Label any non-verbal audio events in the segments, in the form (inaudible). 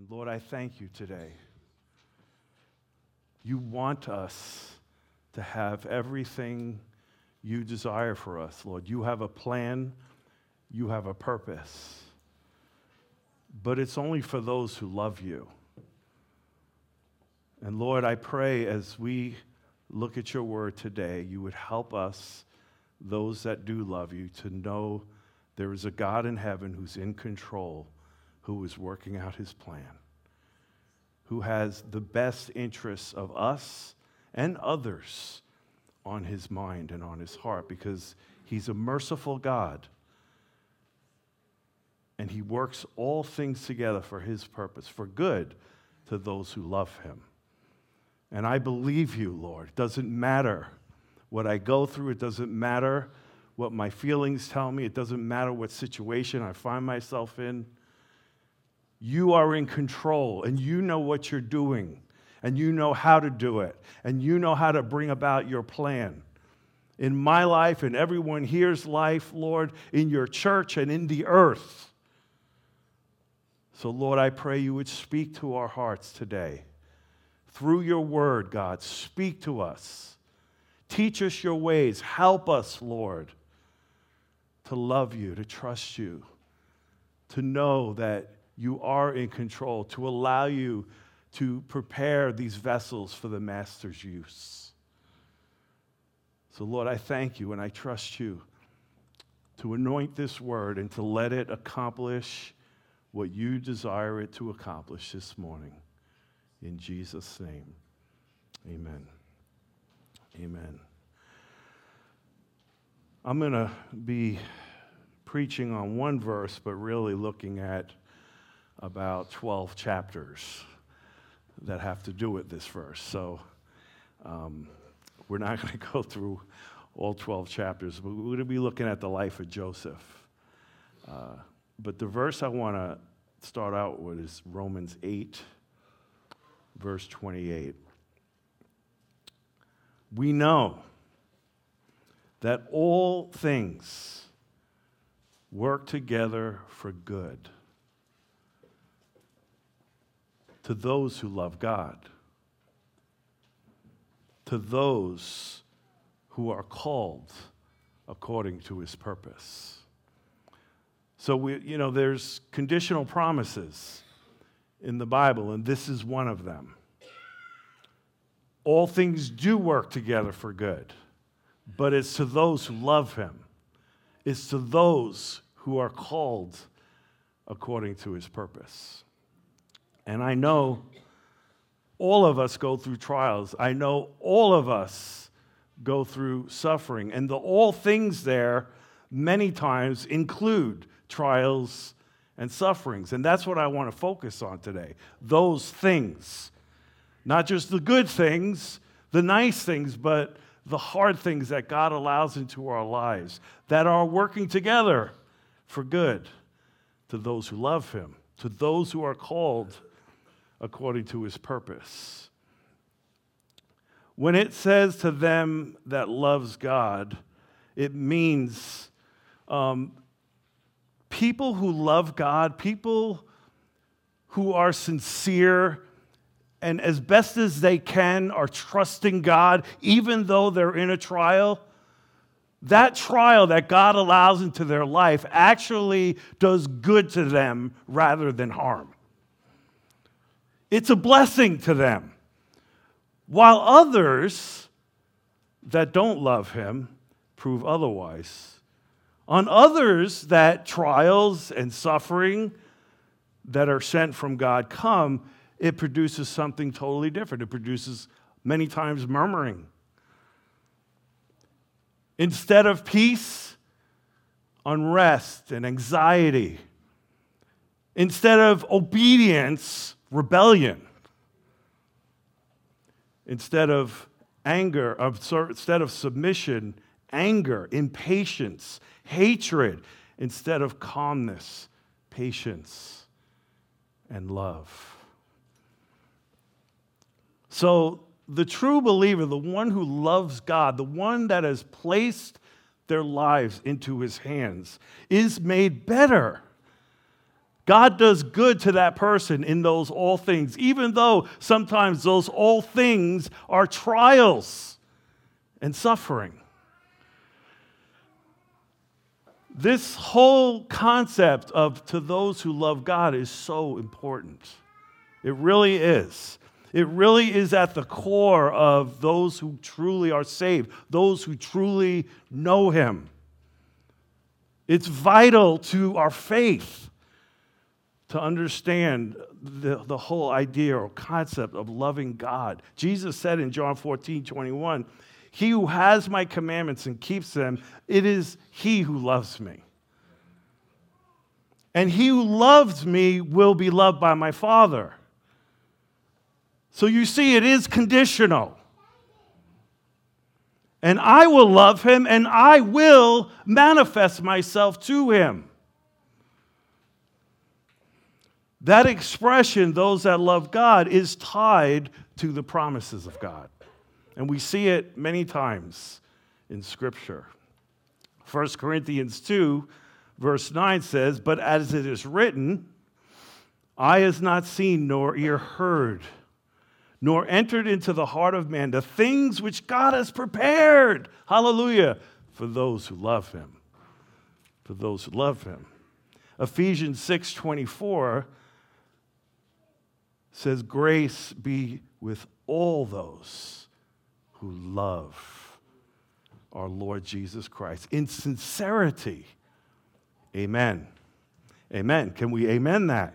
And Lord, I thank you today. You want us to have everything you desire for us, Lord. You have a plan, you have a purpose. But it's only for those who love you. And Lord, I pray as we look at your word today, you would help us, those that do love you, to know there is a God in heaven who's in control, who is working out his plan, who has the best interests of us and others on his mind and on his heart because he's a merciful God. And he works all things together for his purpose, for good to those who love him. And I believe you, Lord. It doesn't matter what I go through, it doesn't matter what my feelings tell me, it doesn't matter what situation I find myself in. You are in control and you know what you're doing and you know how to do it, and you know how to bring about your plan. In my life, and everyone here's life, Lord, in your church and in the earth. So, Lord, I pray you would speak to our hearts today. Through your word, God, speak to us. Teach us your ways. Help us, Lord, to love you, to trust you, to know that you are in control, to allow you to prepare these vessels for the Master's use. So, Lord, I thank you and I trust you to anoint this word and to let it accomplish what you desire it to accomplish this morning. In Jesus' name, amen. Amen. I'm going to be preaching on one verse, but really looking at about 12 chapters that have to do with this verse. So um, we're not (laughs) going to go through all 12 chapters, but we're going to be looking at the life of Joseph. Uh, but the verse I want to start out with is Romans 8, verse 28. We know that all things work together for good to those who love God, to those who are called according to his purpose. So, we, you know, there's conditional promises in the Bible, and this is one of them. All things do work together for good, but it's to those who love him, it's to those who are called according to his purpose. And I know all of us go through trials. I know all of us go through suffering. And the all things there many times include trials and sufferings. And that's what I want to focus on today those things. Not just the good things, the nice things, but the hard things that God allows into our lives that are working together for good to those who love Him, to those who are called according to his purpose. When it says to them that loves God, it means um, people who love God, people who are sincere and as best as they can are trusting God, even though they're in a trial. That trial that God allows into their life actually does good to them rather than harm. It's a blessing to them. While others that don't love him prove otherwise. On others that trials and suffering that are sent from God come, it produces something totally different. It produces many times murmuring. Instead of peace, unrest and anxiety. Instead of obedience, rebellion. Instead of anger, instead of submission, anger, impatience, hatred, instead of calmness, patience, and love. So, the true believer, the one who loves God, the one that has placed their lives into his hands, is made better God does good to that person in those all things, even though sometimes those all things are trials and suffering. This whole concept of to those who love God is so important. It really is. It really is at the core of those who truly are saved, those who truly know Him. It's vital to our faith to understand the, the whole idea or concept of loving God. Jesus said in John 14 21, He who has my commandments and keeps them, it is he who loves me. And he who loves me will be loved by my Father. So you see, it is conditional. And I will love him and I will manifest myself to him. That expression, those that love God, is tied to the promises of God. And we see it many times in Scripture. 1 Corinthians 2, verse 9 says, But as it is written, eye has not seen nor ear heard nor entered into the heart of man the things which God has prepared. Hallelujah. For those who love him. For those who love him. Ephesians 6 24 says, Grace be with all those who love our Lord Jesus Christ in sincerity. Amen. Amen. Can we amen that?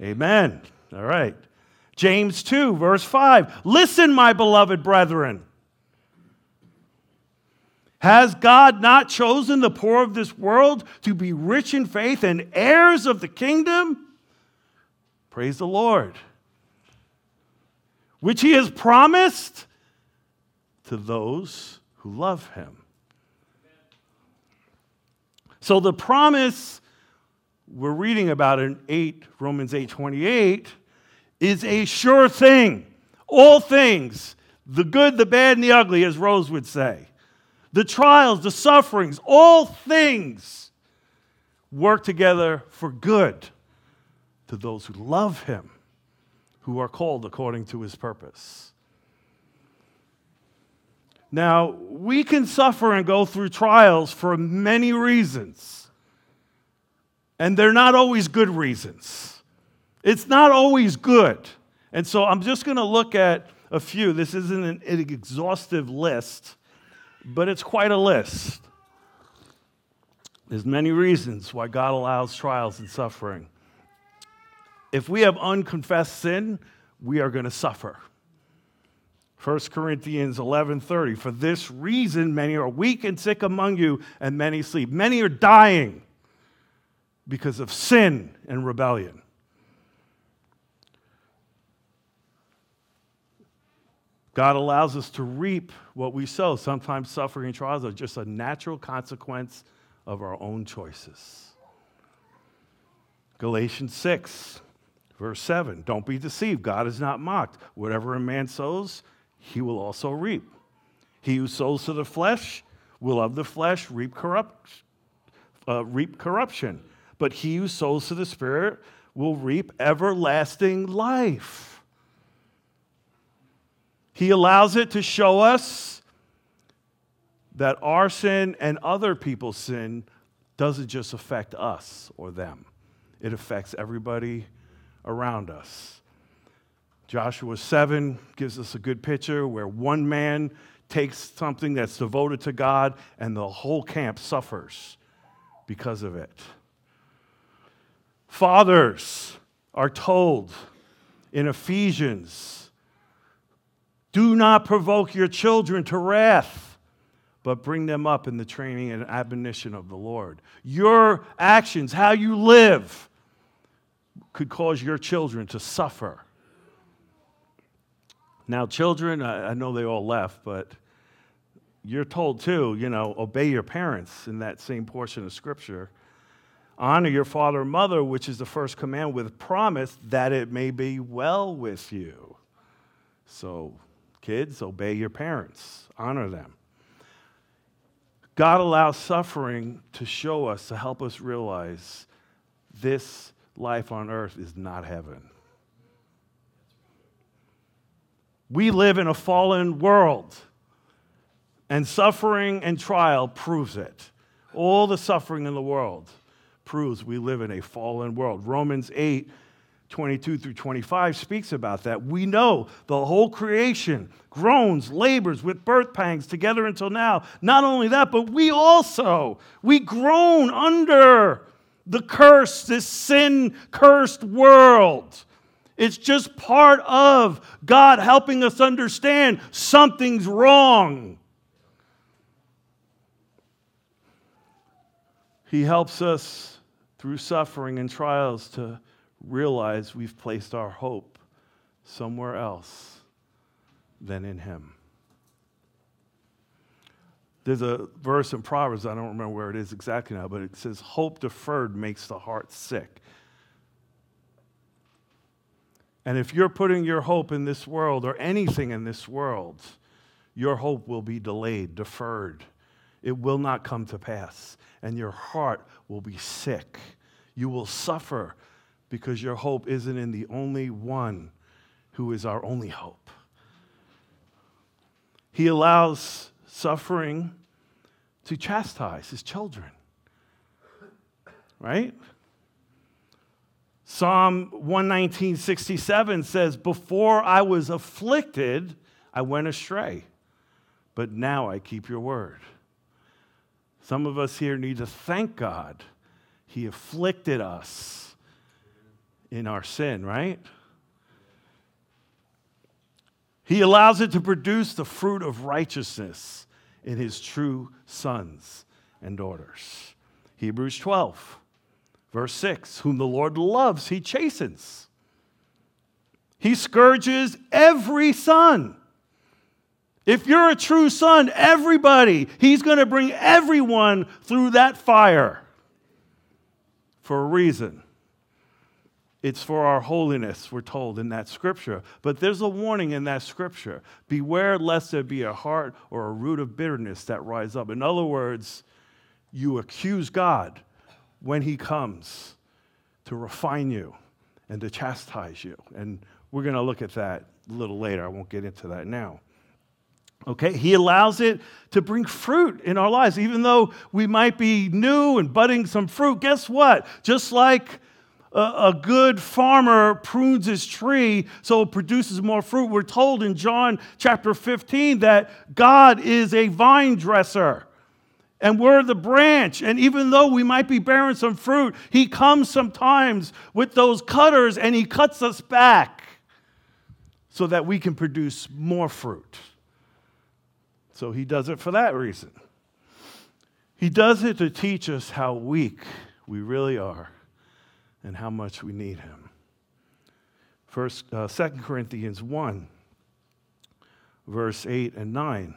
Amen. amen. All right. James 2, verse 5. Listen, my beloved brethren. Has God not chosen the poor of this world to be rich in faith and heirs of the kingdom? Praise the Lord. Which he has promised to those who love him. So the promise we're reading about in 8 Romans 8:28 is a sure thing. All things, the good, the bad, and the ugly, as Rose would say, the trials, the sufferings, all things work together for good to those who love Him, who are called according to His purpose. Now, we can suffer and go through trials for many reasons, and they're not always good reasons. It's not always good. And so I'm just going to look at a few. This isn't an, exhaustive list, but it's quite a list. There's many reasons why God allows trials and suffering. If we have unconfessed sin, we are going to suffer. 1 Corinthians 11:30 For this reason many are weak and sick among you and many sleep. Many are dying because of sin and rebellion. God allows us to reap what we sow. Sometimes suffering and trials are just a natural consequence of our own choices. Galatians 6, verse 7 Don't be deceived. God is not mocked. Whatever a man sows, he will also reap. He who sows to the flesh will of the flesh reap, corrupt, uh, reap corruption. But he who sows to the Spirit will reap everlasting life. He allows it to show us that our sin and other people's sin doesn't just affect us or them, it affects everybody around us. Joshua 7 gives us a good picture where one man takes something that's devoted to God and the whole camp suffers because of it. Fathers are told in Ephesians do not provoke your children to wrath, but bring them up in the training and admonition of the Lord. Your actions, how you live, could cause your children to suffer. Now, children, I, know they all left, but you're told too, you know, obey your parents in that same portion of Scripture. Honor your father and mother, which is the first command, with promise that it may be well with you. So Kids, obey your parents, honor them. God allows suffering to show us, to help us realize this life on earth is not heaven. We live in a fallen world, and suffering and trial proves it. All the suffering in the world proves we live in a fallen world. Romans 8 22 through 25 speaks about that. We know the whole creation groans, labors with birth pangs together until now. Not only that, but we also, we groan under the curse, this sin cursed world. It's just part of God helping us understand something's wrong. He helps us through suffering and trials to realize we've placed our hope somewhere else than in Him. There's a verse in Proverbs, I don't remember where it is exactly now, but it says, Hope deferred makes the heart sick. And if you're putting your hope in this world or anything in this world, your hope will be delayed, deferred. It will not come to pass. And your heart will be sick. You will suffer because your hope isn't in the only one who is our only hope. He allows suffering to chastise his children, right? Psalm 119.67 says, Before I was afflicted, I went astray, but now I keep your word. Some of us here need to thank God. He afflicted us in our sin, right? He allows it to produce the fruit of righteousness in his true sons and daughters. Hebrews 12, verse 6 Whom the Lord loves, he chastens. He scourges every son. If you're a true son, everybody, he's going to bring everyone through that fire for a reason. It's for our holiness, we're told in that scripture. But there's a warning in that scripture Beware lest there be a heart or a root of bitterness that rise up. In other words, you accuse God when he comes to refine you and to chastise you. And we're going to look at that a little later. I won't get into that now. Okay, he allows it to bring fruit in our lives. Even though we might be new and budding some fruit, guess what? Just like a, good farmer prunes his tree so it produces more fruit. We're told in John chapter 15 that God is a vine dresser and we're the branch. And even though we might be bearing some fruit, He comes sometimes with those cutters and He cuts us back so that we can produce more fruit. So He does it for that reason. He does it to teach us how weak we really are and how much we need him. First, uh, 2 Corinthians 1, verse 8 and 9.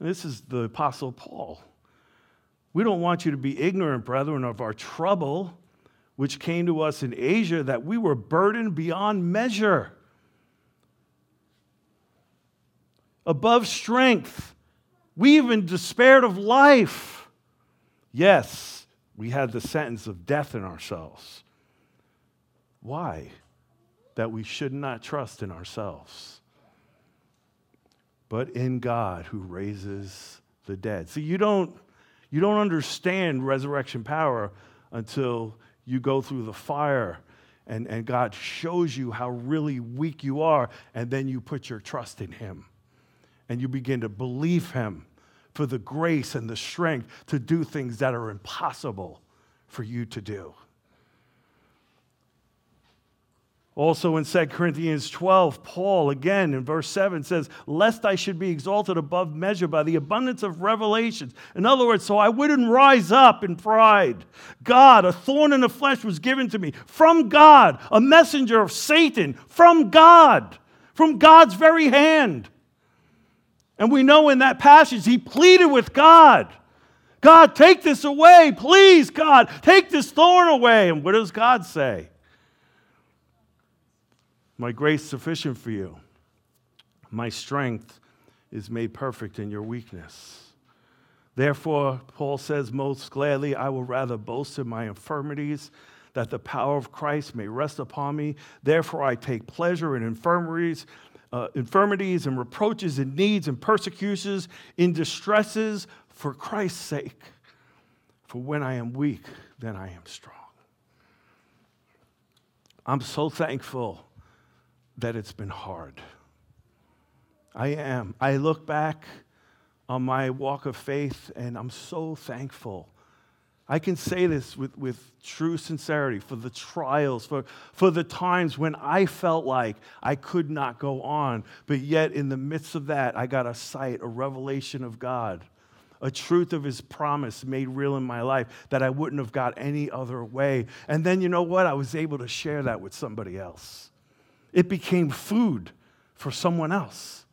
And this is the Apostle Paul. We don't want you to be ignorant, brethren, of our trouble, which came to us in Asia, that we were burdened beyond measure, above strength. We even despaired of life. Yes, we had the sentence of death in ourselves. Why? That we should not trust in ourselves, but in God who raises the dead. See, you don't, you don't understand resurrection power until you go through the fire and, and God shows you how really weak you are, and then you put your trust in Him. And you begin to believe Him for the grace and the strength to do things that are impossible for you to do. Also in 2 Corinthians 12, Paul, again in verse 7, says, Lest I should be exalted above measure by the abundance of revelations. In other words, so I wouldn't rise up in pride. God, a thorn in the flesh, was given to me from God, a messenger of Satan from God, from God's very hand. And we know in that passage, he pleaded with God. God, take this away. Please, God, take this thorn away. And what does God say? My grace is sufficient for you. My strength is made perfect in your weakness. Therefore, Paul says, most gladly, I will rather boast in my infirmities that the power of Christ may rest upon me. Therefore, I take pleasure in infirmities, uh, infirmities and reproaches and needs and persecutions, in distresses for Christ's sake. For when I am weak, then I am strong. I'm so thankful that it's been hard. I am. I look back on my walk of faith and I'm so thankful. I can say this with, with true sincerity for the trials, for, for the times when I felt like I could not go on, but yet in the midst of that, I got a sight, a revelation of God, a truth of His promise made real in my life that I wouldn't have got any other way. And then you know what? I was able to share that with somebody else. It became food for someone else.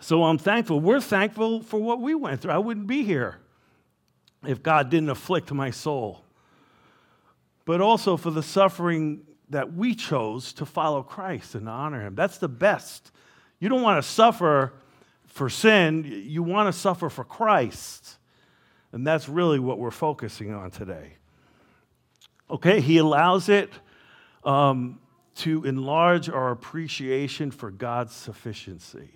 So I'm thankful. We're thankful for what we went through. I wouldn't be here if God didn't afflict my soul. But also for the suffering that we chose to follow Christ and to honor Him. That's the best. You don't want to suffer for sin, you want to suffer for Christ. And that's really what we're focusing on today. Okay, He allows it um, to enlarge our appreciation for God's sufficiency.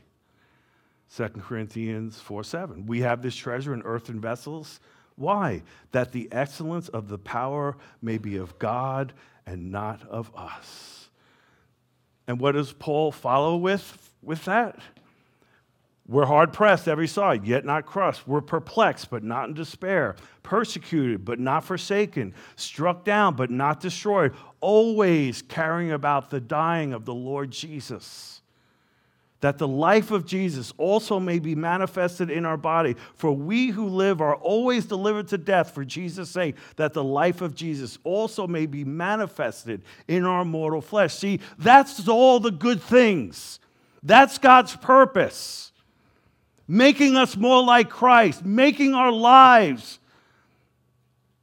2 Corinthians 4 7. We have this treasure in earthen vessels. Why? That the excellence of the power may be of God and not of us. And what does Paul follow with, with that? We're hard pressed every side, yet not crushed. We're perplexed, but not in despair. Persecuted, but not forsaken. Struck down, but not destroyed. Always carrying about the dying of the Lord Jesus that the life of Jesus also may be manifested in our body. For we who live are always delivered to death for Jesus' sake, that the life of Jesus also may be manifested in our mortal flesh. See, that's all the good things. That's God's purpose. Making us more like Christ, making our lives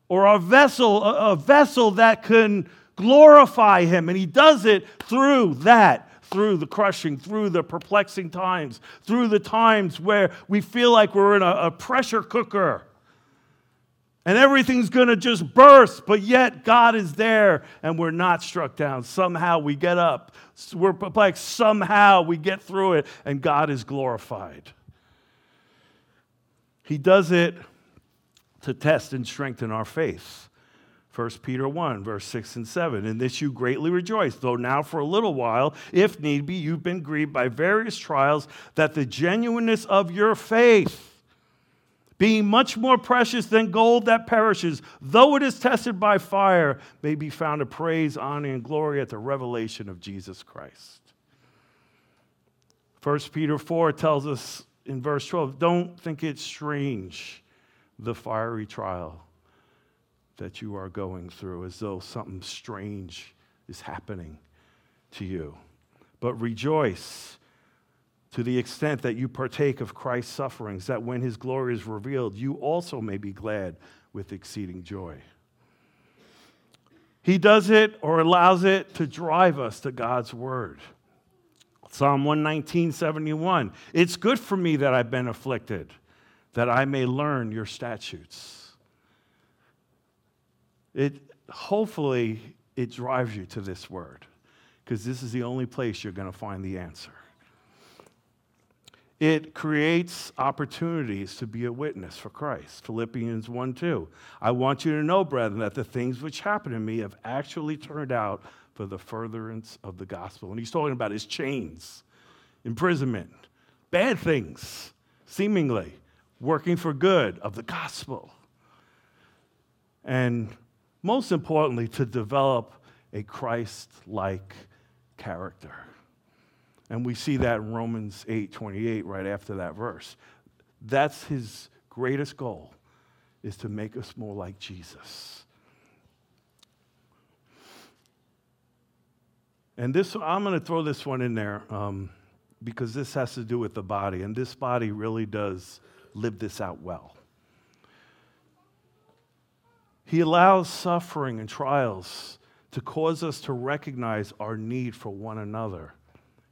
or our vessel a vessel that can glorify Him. And He does it through that through the crushing, through the perplexing times, through the times where we feel like we're in a, a pressure cooker and everything's going to just burst, but yet God is there and we're not struck down. Somehow we get up. We're perplexed. Somehow we get through it and God is glorified. He does it to test and strengthen our faith. 1 Peter 1, verse 6 and 7. In this you greatly rejoice, though now for a little while, if need be, you've been grieved by various trials, that the genuineness of your faith, being much more precious than gold that perishes, though it is tested by fire, may be found to praise, honor, and glory at the revelation of Jesus Christ. 1 Peter 4 tells us in verse 12 don't think it strange, the fiery trial that you are going through as though something strange is happening to you. But rejoice to the extent that you partake of Christ's sufferings, that when his glory is revealed, you also may be glad with exceeding joy. He does it or allows it to drive us to God's word. Psalm 119, 71. It's good for me that I've been afflicted, that I may learn your statutes. It hopefully it drives you to this word because this is the only place you're going to find the answer. It creates opportunities to be a witness for Christ. Philippians 1 2. I want you to know, brethren, that the things which happened to me have actually turned out for the furtherance of the gospel. And he's talking about his chains, imprisonment, bad things, seemingly working for good of the gospel. And most importantly, to develop a Christ like character. And we see that in Romans 8 28, right after that verse. That's his greatest goal, is to make us more like Jesus. And this, I'm going to throw this one in there um, because this has to do with the body, and this body really does live this out well. He allows suffering and trials to cause us to recognize our need for one another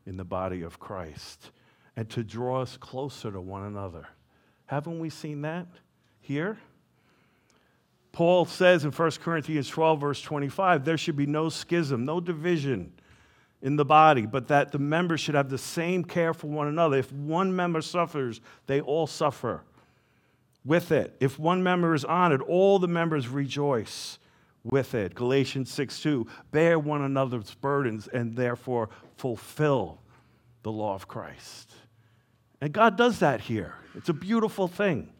in the body of Christ and to draw us closer to one another. Haven't we seen that here? Paul says in 1 Corinthians 12, verse 25, there should be no schism, no division in the body, but that the members should have the same care for one another. If one member suffers, they all suffer with it. If one member is honored, all the members rejoice with it. Galatians 6 2, bear one another's burdens and therefore fulfill the law of Christ. And God does that here. It's a beautiful thing.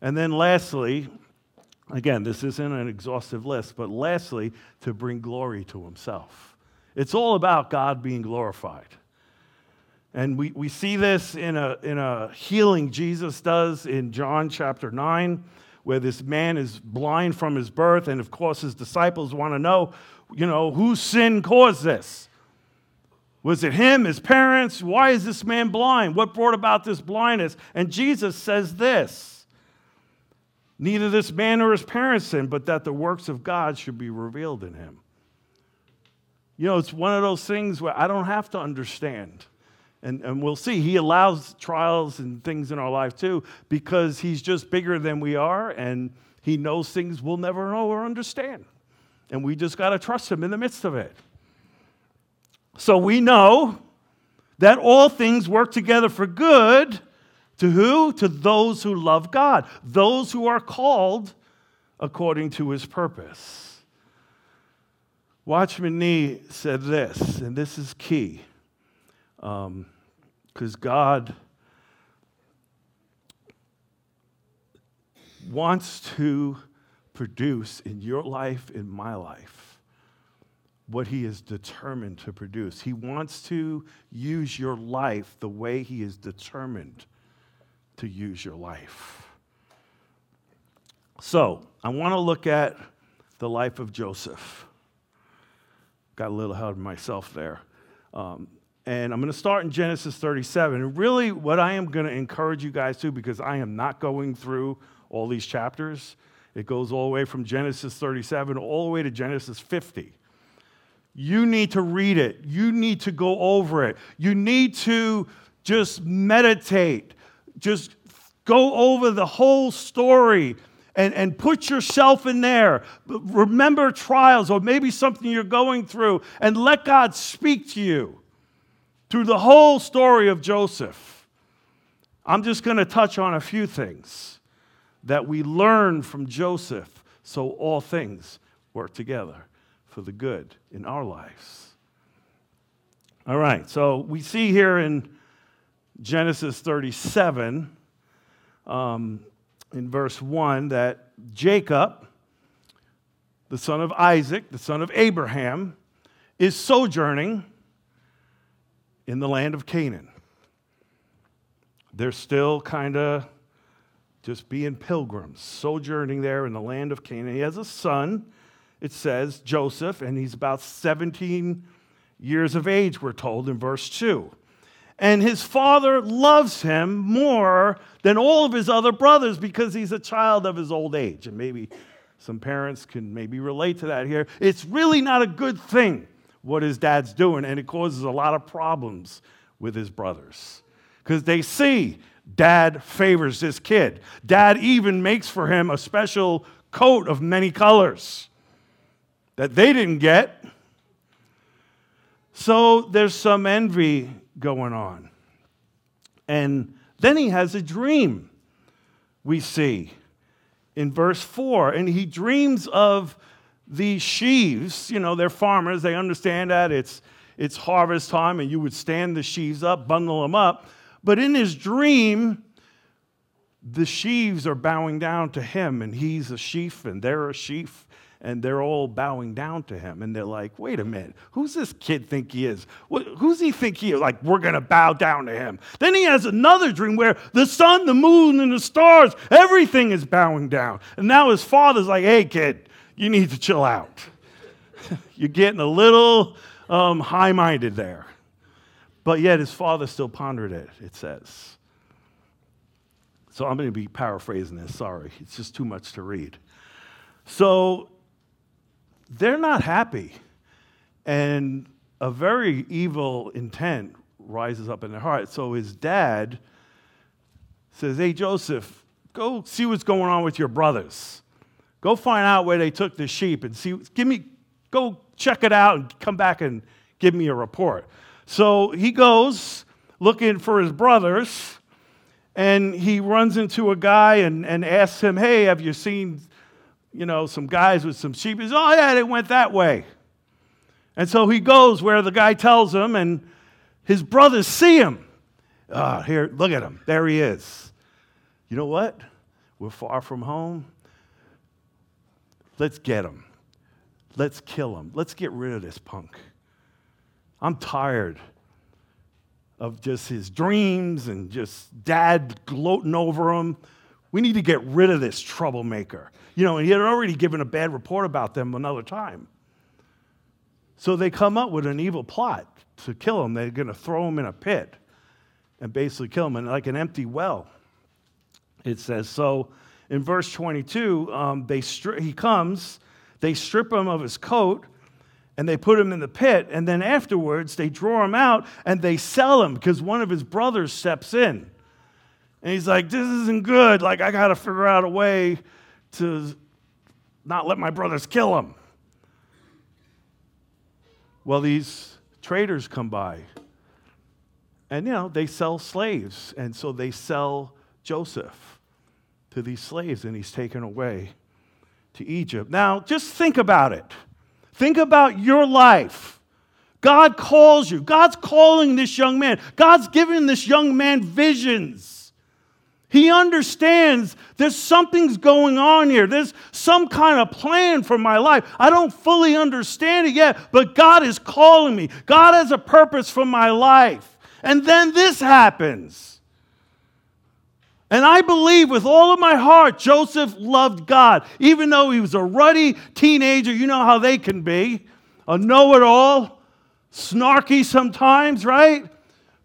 And then lastly, again, this isn't an exhaustive list, but lastly, to bring glory to himself. It's all about God being glorified. And we, we see this in a, in a healing Jesus does in John chapter 9, where this man is blind from his birth. And of course, his disciples want to know, you know, whose sin caused this? Was it him, his parents? Why is this man blind? What brought about this blindness? And Jesus says this Neither this man nor his parents sinned, but that the works of God should be revealed in him. You know, it's one of those things where I don't have to understand. And, and we'll see. He allows trials and things in our life too because he's just bigger than we are and he knows things we'll never know or understand. And we just got to trust him in the midst of it. So we know that all things work together for good to who? To those who love God, those who are called according to his purpose. Watchman Nee said this, and this is key, because um, God wants to produce in your life, in my life, what He is determined to produce. He wants to use your life the way He is determined to use your life. So, I want to look at the life of Joseph. Got a little ahead of myself there. Um, and I'm going to start in Genesis 37. And really, what I am going to encourage you guys to, because I am not going through all these chapters, it goes all the way from Genesis 37 all the way to Genesis 50. You need to read it. You need to go over it. You need to just meditate. Just go over the whole story and, and put yourself in there. Remember trials or maybe something you're going through and let God speak to you through the whole story of Joseph. I'm just going to touch on a few things that we learn from Joseph so all things work together for the good in our lives. All right, so we see here in Genesis 37, um, in verse 1, that Jacob, the son of Isaac, the son of Abraham, is sojourning in the land of Canaan. They're still kind of just being pilgrims, sojourning there in the land of Canaan. He has a son it says, Joseph, and he's about 17 years of age, we're told in verse 2. And his father loves him more than all of his other brothers because he's a child of his old age. And maybe some parents can maybe relate to that here. It's really not a good thing what his dad's doing, and it causes a lot of problems with his brothers because they see dad favors this kid. Dad even makes for him a special coat of many colors that they didn't get. So there's some envy going on. And then he has a dream, we see in verse 4. And he dreams of these sheaves. You know, they're farmers, they understand that it's, it's harvest time, and you would stand the sheaves up, bundle them up. But in his dream, the sheaves are bowing down to him, and he's a sheaf, and they're a sheaf, and they're all bowing down to him. And they're like, wait a minute, who's this kid think he is? Who's he think he is? Like, we're going to bow down to him. Then he has another dream where the sun, the moon, and the stars, everything is bowing down. And now his father's like, hey, kid, you need to chill out. (laughs) You're getting a little um, high minded there. But yet his father still pondered it, it says. So I'm going to be paraphrasing this. Sorry, it's just too much to read. So they're not happy. And a very evil intent rises up in their heart. So his dad says, Hey, Joseph, go see what's going on with your brothers. Go find out where they took the sheep and see, give me, go check it out and come back and give me a report. So he goes looking for his brothers and he runs into a guy and, and asks him, Hey, have you seen, you know, some guys with some sheep? He says, Oh, yeah, they went that way. And so he goes where the guy tells him, and his brothers see him. Ah, here, look at him. There he is. You know what? We're far from home. Let's get him. Let's kill him. Let's get rid of this punk. I'm tired of just his dreams and just dad gloating over him. We need to get rid of this troublemaker. You know, and he had already given a bad report about them another time. So they come up with an evil plot to kill him. They're going to throw him in a pit and basically kill him in like an empty well. It says so in verse 22. Um, they stri- he comes, they strip him of his coat, and they put him in the pit. And then afterwards, they draw him out and they sell him because one of his brothers steps in. And he's like, This isn't good. Like, I got to figure out a way to not let my brothers kill him. Well, these traders come by and, you know, they sell slaves. And so they sell Joseph to these slaves and he's taken away to Egypt. Now, just think about it. Think about your life. God calls you. God's calling this young man. God's giving this young man visions. He understands there's something's going on here. There's some kind of plan for my life. I don't fully understand it yet, but God is calling me. God has a purpose for my life. And then this happens. And I believe with all of my heart, Joseph loved God. Even though he was a ruddy teenager, you know how they can be a know it all, snarky sometimes, right?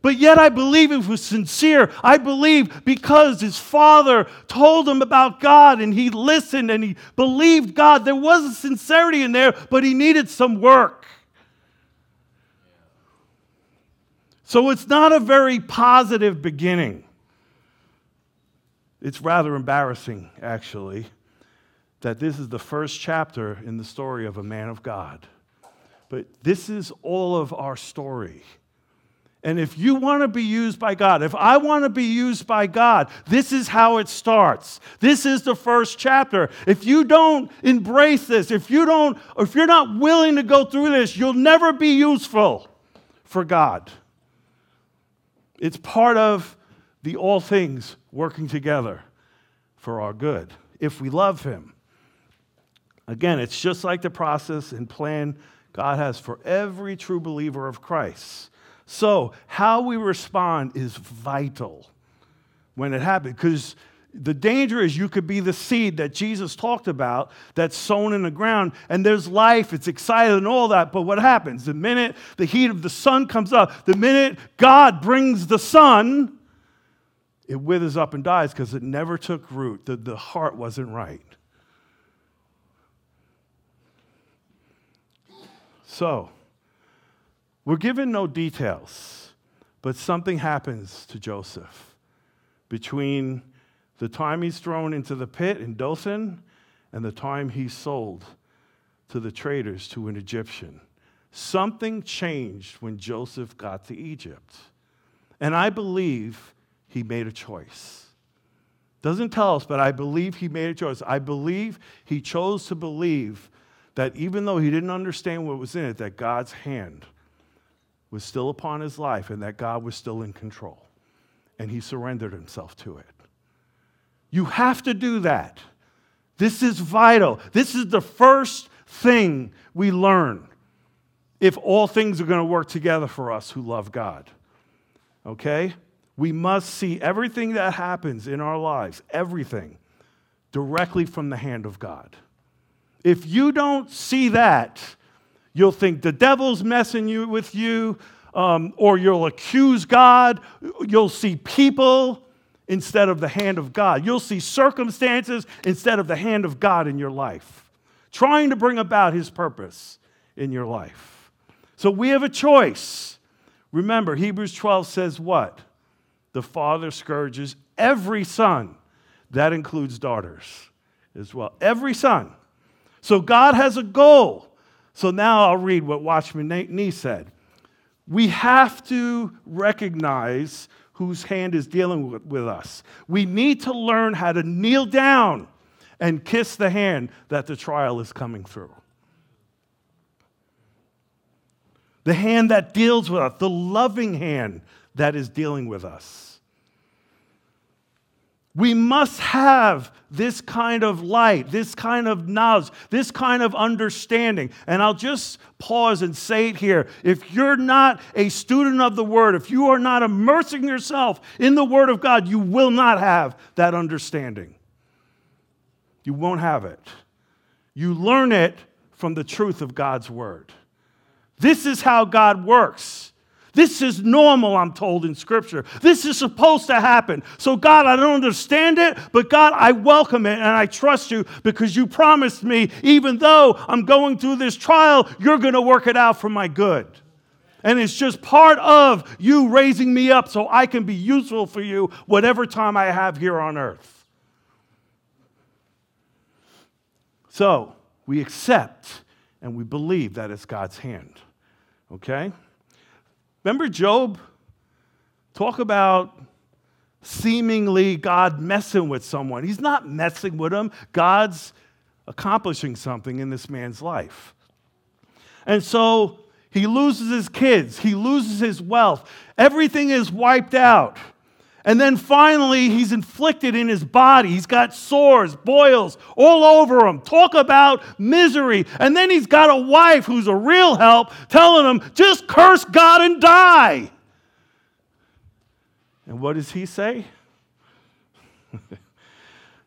But yet I believe he was sincere. I believe because his father told him about God and he listened and he believed God. There was a sincerity in there, but he needed some work. So it's not a very positive beginning. It's rather embarrassing, actually, that this is the first chapter in the story of a man of God. But this is all of our story. And if you want to be used by God, if I want to be used by God, this is how it starts. This is the first chapter. If you don't embrace this, if you don't if you're not willing to go through this, you'll never be useful for God. It's part of the all things working together for our good if we love Him. Again, it's just like the process and plan God has for every true believer of Christ. So, how we respond is vital when it happens because the danger is you could be the seed that Jesus talked about that's sown in the ground, and there's life, it's excited and all that. But what happens? The minute the heat of the sun comes up, the minute God brings the sun, it withers up and dies because it never took root. The, the heart wasn't right. So, we're given no details, but something happens to Joseph between the time he's thrown into the pit in Dothan and the time he's sold to the traders to an Egyptian. Something changed when Joseph got to Egypt. And I believe he made a choice. Doesn't tell us, but I believe he made a choice. I believe he chose to believe that even though he didn't understand what was in it, that God's hand was still upon his life and that God was still in control. And he surrendered himself to it. You have to do that. This is vital. This is the first thing we learn if all things are going to work together for us who love God. Okay? We must see everything that happens in our lives, everything, directly from the hand of God. If you don't see that, you'll think the devil's messing you, with you, um, or you'll accuse God. You'll see people instead of the hand of God. You'll see circumstances instead of the hand of God in your life, trying to bring about his purpose in your life. So we have a choice. Remember, Hebrews 12 says what? the father scourges every son. That includes daughters as well. Every son. So God has a goal. So now I'll read what Watchman Nee said. We have to recognize whose hand is dealing with, with us. We need to learn how to kneel down and kiss the hand that the trial is coming through. The hand that deals with us, the loving hand that is dealing with us. We must have this kind of light, this kind of knowledge, this kind of understanding. And I'll just pause and say it here. If you're not a student of the Word, if you are not immersing yourself in the Word of God, you will not have that understanding. You won't have it. You learn it from the truth of God's Word. This is how God works. This is normal, I'm told in Scripture. This is supposed to happen. So, God, I don't understand it, but God, I welcome it and I trust you because you promised me, even though I'm going through this trial, you're going to work it out for my good. And it's just part of you raising me up so I can be useful for you whatever time I have here on earth. So, we accept and we believe that it's God's hand. Okay? Remember Job? Talk about seemingly God messing with someone. He's not messing with him, God's accomplishing something in this man's life. And so he loses his kids, he loses his wealth, everything is wiped out. And then finally, he's inflicted in his body. He's got sores, boils all over him. Talk about misery. And then he's got a wife who's a real help telling him, just curse God and die. And what does he say? (laughs)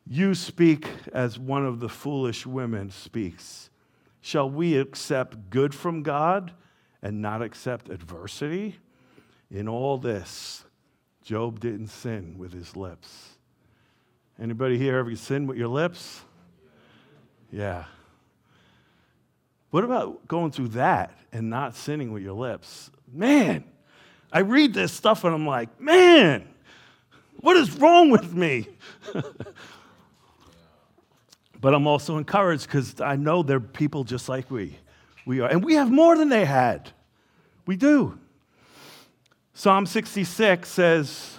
you speak as one of the foolish women speaks. Shall we accept good from God and not accept adversity? In all this, Job didn't sin with his lips. Anybody here ever sin with your lips? Yeah. What about going through that and not sinning with your lips? Man, I read this stuff and I'm like, man, what is wrong with me? (laughs) but I'm also encouraged because I know they're people just like we. We are. And we have more than they had. We do. Psalm 66 says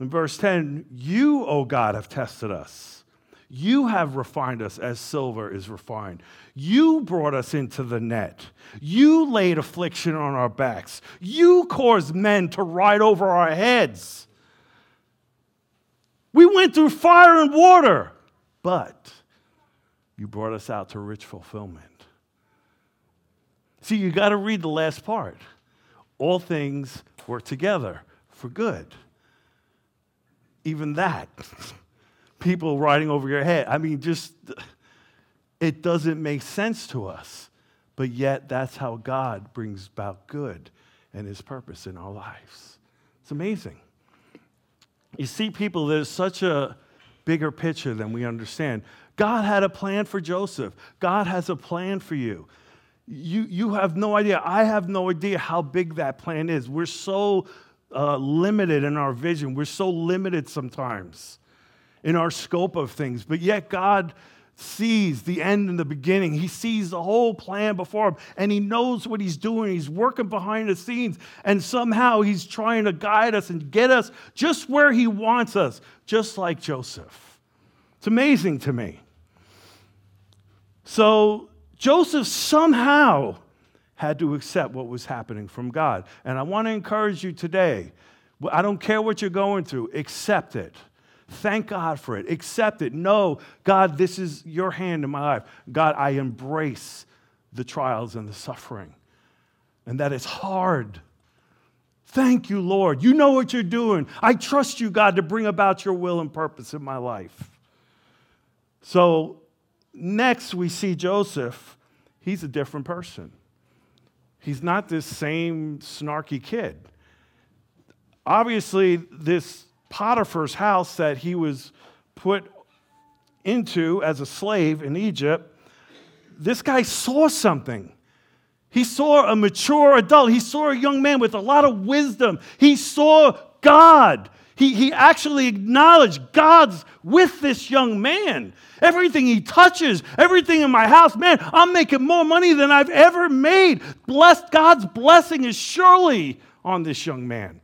in verse 10 You, O God, have tested us. You have refined us as silver is refined. You brought us into the net. You laid affliction on our backs. You caused men to ride over our heads. We went through fire and water, but you brought us out to rich fulfillment. See, you got to read the last part. All things work together for good. Even that, (laughs) people riding over your head. I mean, just, it doesn't make sense to us. But yet, that's how God brings about good and his purpose in our lives. It's amazing. You see, people, there's such a bigger picture than we understand. God had a plan for Joseph, God has a plan for you you, you have no idea. I have no idea how big that plan is. We're so uh, limited in our vision, we're so limited sometimes in our scope of things. But yet, God sees the end and the beginning. He sees the whole plan before him and he knows what he's doing. He's working behind the scenes and somehow he's trying to guide us and get us just where he wants us, just like Joseph. It's amazing to me. So Joseph somehow had to accept what was happening from God. And I want to encourage you today I don't care what you're going through, accept it. Thank God for it. Accept it. No, God, this is your hand in my life. God, I embrace the trials and the suffering, and that it's hard. Thank you, Lord. You know what you're doing. I trust you, God, to bring about your will and purpose in my life. So next, we see Joseph. He's a different person. He's not this same snarky kid. Obviously, this Potiphar's house that he was put into as a slave in Egypt, this guy saw something. He saw a mature adult. He saw a young man with a lot of wisdom. He saw God. He, he actually acknowledged God's with this young man. Everything he touches, everything in my house, man, I'm making more money than I've ever made. Blessed, God's blessing is surely on this young man.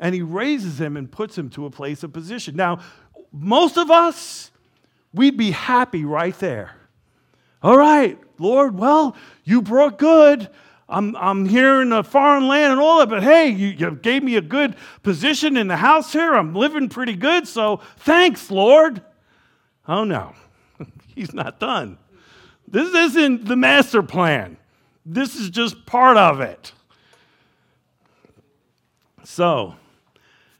And he raises him and puts him to a place of position. Now, most of us, we'd be happy right there. All right, Lord, well, you brought good. I'm, I'm here in a foreign land and all that, but hey, you, you gave me a good position in the house here. I'm living pretty good, so thanks, Lord. Oh no, (laughs) he's not done. This isn't the master plan, this is just part of it. So,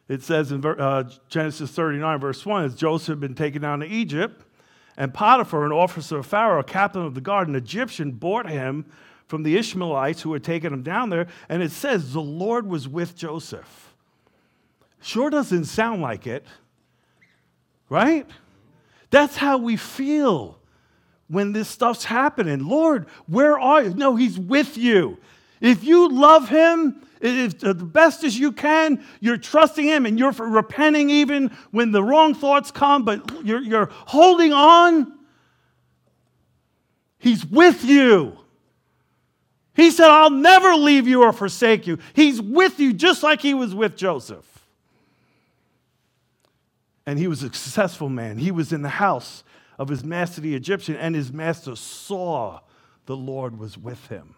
it says in uh, Genesis 39, verse 1, as Joseph had been taken down to Egypt, and Potiphar, an officer of Pharaoh, captain of the guard, an Egyptian, bought him from the Ishmaelites who had taken him down there. And it says, the Lord was with Joseph. Sure doesn't sound like it, right? That's how we feel when this stuff's happening. Lord, where are you? No, He's with you. If you love Him, if the best as you can, you're trusting Him and you're repenting even when the wrong thoughts come, but you're, you're holding on. He's with you. He said, I'll never leave you or forsake you. He's with you just like he was with Joseph. And he was a successful man. He was in the house of his master, the Egyptian, and his master saw the Lord was with him.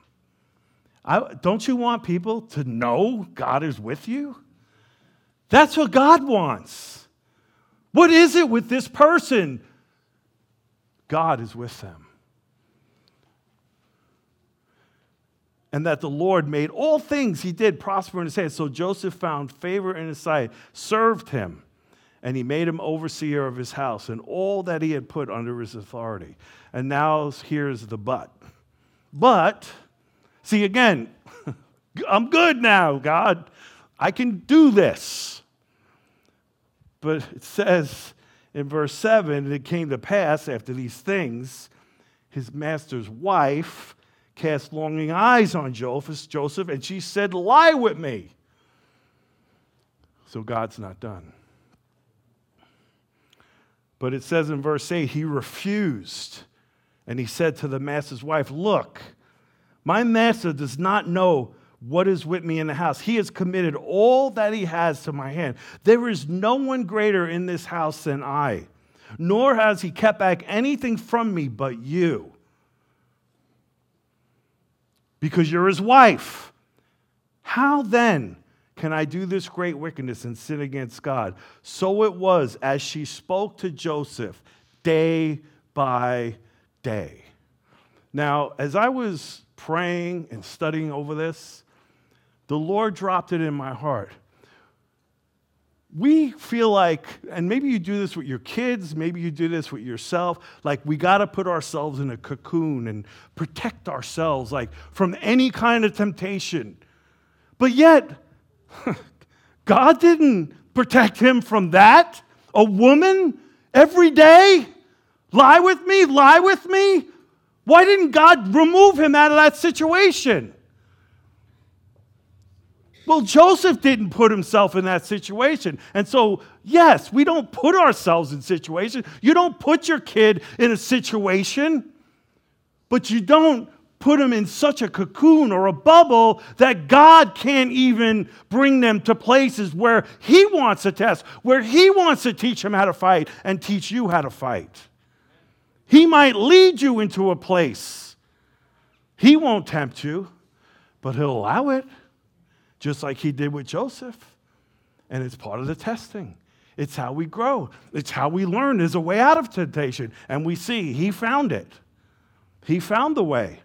I, don't you want people to know God is with you? That's what God wants. What is it with this person? God is with them. And that the Lord made all things he did prosper in his hand. So Joseph found favor in his sight, served him, and he made him overseer of his house and all that he had put under his authority. And now here's the but. But, see again, (laughs) I'm good now, God. I can do this. But it says in verse 7 it came to pass after these things, his master's wife cast longing eyes on Joseph, and she said, Lie with me. So God's not done. But it says in verse 8, he refused. And he said to the master's wife, Look, my master does not know what is with me in the house. He has committed all that he has to my hand. There is no one greater in this house than I, nor has he kept back anything from me but you. Because you're his wife. How then can I do this great wickedness and sin against God? So it was as she spoke to Joseph day by day. Now, as I was praying and studying over this, the Lord dropped it in my heart. We feel like, and maybe you do this with your kids, maybe you do this with yourself, like we got to put ourselves in a cocoon and protect ourselves like from any kind of temptation. But yet, (laughs) God didn't protect him from that. A woman every day, lie with me, lie with me. Why didn't God remove him out of that situation? Well, Joseph didn't put himself in that situation. And so, yes, we don't put ourselves in situations. You don't put your kid in a situation, but you don't put them in such a cocoon or a bubble that God can't even bring them to places where He wants to test, where He wants to teach them how to fight and teach you how to fight. He might lead you into a place. He won't tempt you, but He'll allow it just like he did with Joseph. And it's part of the testing. It's how we grow, it's how we learn. There's a way out of temptation. And we see he found it, he found the way.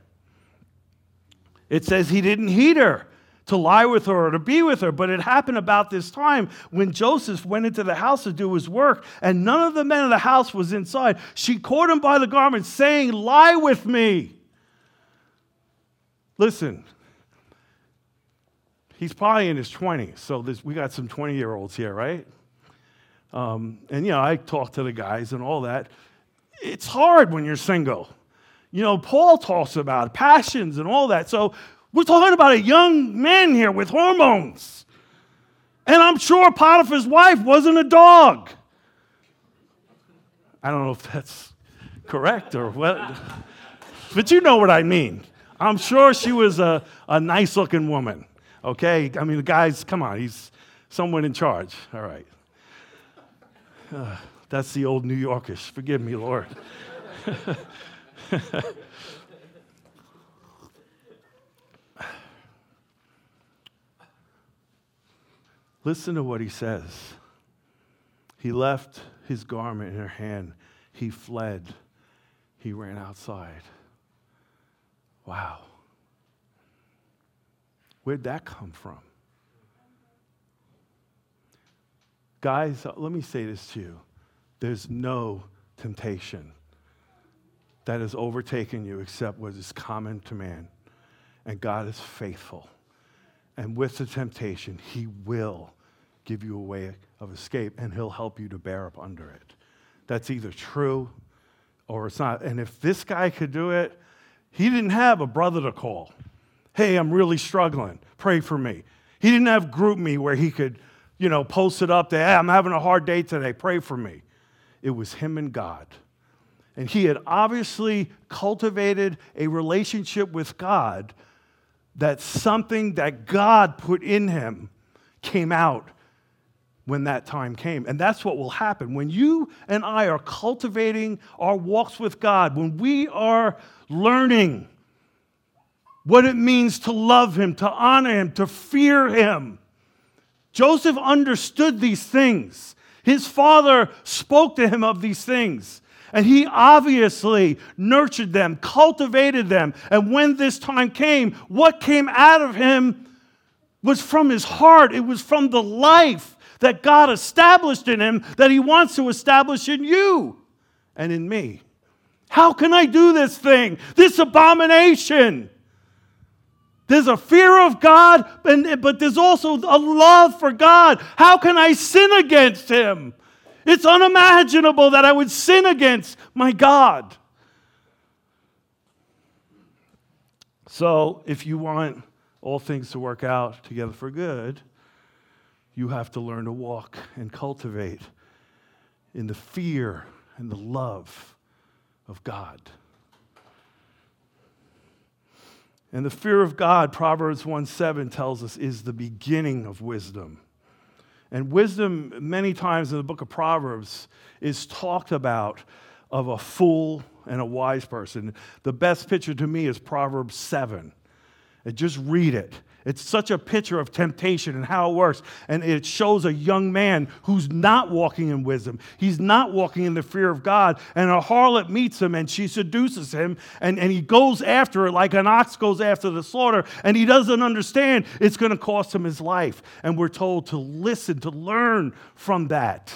It says he didn't heed her to lie with her or to be with her, but it happened about this time when Joseph went into the house to do his work, and none of the men of the house was inside. She caught him by the garment, saying, Lie with me. Listen, he's probably in his 20s. So we got some 20 year olds here, right? Um, and, you know, I talk to the guys and all that. It's hard when you're single. You know, Paul talks about passions and all that. So we're talking about a young man here with hormones. And I'm sure Potiphar's wife wasn't a dog. I don't know if that's correct or what, but you know what I mean. I'm sure she was a, a nice looking woman. Okay? I mean, the guy's, come on, he's someone in charge. All right. Uh, that's the old New Yorkish. Forgive me, Lord. (laughs) Listen to what he says. He left his garment in her hand. He fled. He ran outside. Wow. Where'd that come from? Guys, let me say this to you. There's no temptation that has overtaken you except what is common to man. And God is faithful. And with the temptation, He will give you a way of escape and He'll help you to bear up under it. That's either true or it's not. And if this guy could do it, he didn't have a brother to call. Hey, I'm really struggling. Pray for me. He didn't have GroupMe where he could, you know, post it up there. Hey, I'm having a hard day today. Pray for me. It was him and God. And he had obviously cultivated a relationship with God that something that God put in him came out when that time came. And that's what will happen. When you and I are cultivating our walks with God, when we are learning what it means to love Him, to honor Him, to fear Him, Joseph understood these things. His father spoke to him of these things. And he obviously nurtured them, cultivated them. And when this time came, what came out of him was from his heart. It was from the life that God established in him that he wants to establish in you and in me. How can I do this thing, this abomination? There's a fear of God, but there's also a love for God. How can I sin against him? It's unimaginable that I would sin against my God. So, if you want all things to work out together for good, you have to learn to walk and cultivate in the fear and the love of God. And the fear of God, Proverbs 1 7 tells us, is the beginning of wisdom. And wisdom, many times in the book of Proverbs, is talked about of a fool and a wise person. The best picture to me is Proverbs 7. And just read it. It's such a picture of temptation and how it works. And it shows a young man who's not walking in wisdom. He's not walking in the fear of God. And a harlot meets him and she seduces him. And, and he goes after her like an ox goes after the slaughter. And he doesn't understand it's going to cost him his life. And we're told to listen, to learn from that.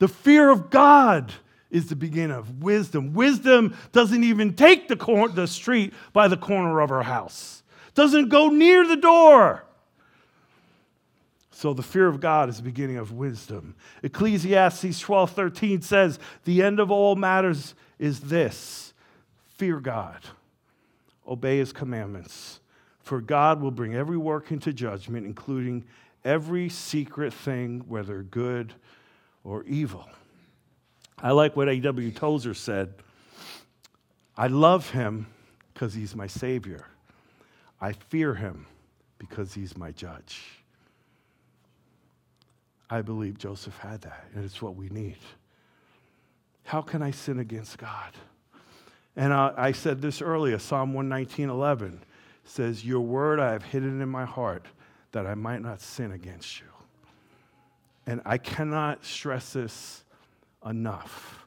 The fear of God is the beginning of wisdom. Wisdom doesn't even take the, cor- the street by the corner of her house doesn't go near the door. So the fear of God is the beginning of wisdom. Ecclesiastes 12 13 says, The end of all matters is this fear God, obey his commandments. For God will bring every work into judgment, including every secret thing, whether good or evil. I like what A.W. Tozer said I love him because he's my Savior. I fear him because he's my judge. I believe Joseph had that, and it's what we need. How can I sin against God? And I, I said this earlier Psalm 119 11 says, Your word I have hidden in my heart that I might not sin against you. And I cannot stress this enough.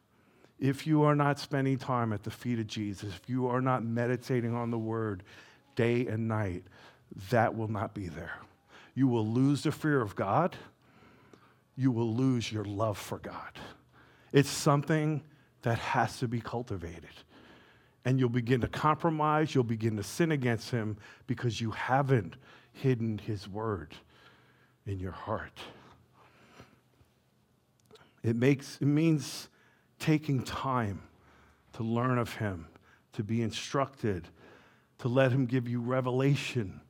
If you are not spending time at the feet of Jesus, if you are not meditating on the word, day and night, that will not be there. You will lose the fear of God. You will lose your love for God. It's something that has to be cultivated. And you'll begin to compromise, you'll begin to sin against Him because you haven't hidden His word in your heart. It, makes, it means taking time to learn of Him, to be instructed, to let Him give you revelation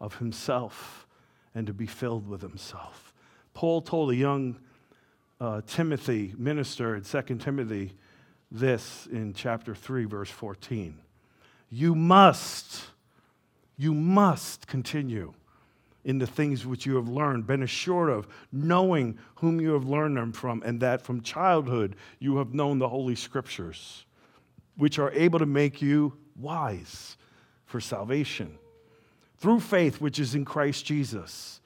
of Himself and to be filled with himself. Paul told a young uh, Timothy minister in 2 Timothy this in chapter 3, verse 14. You must, you must continue in the things which you have learned, been assured of, knowing whom you have learned them from, and that from childhood you have known the Holy Scriptures, which are able to make you wise for salvation through faith which is in Christ Jesus.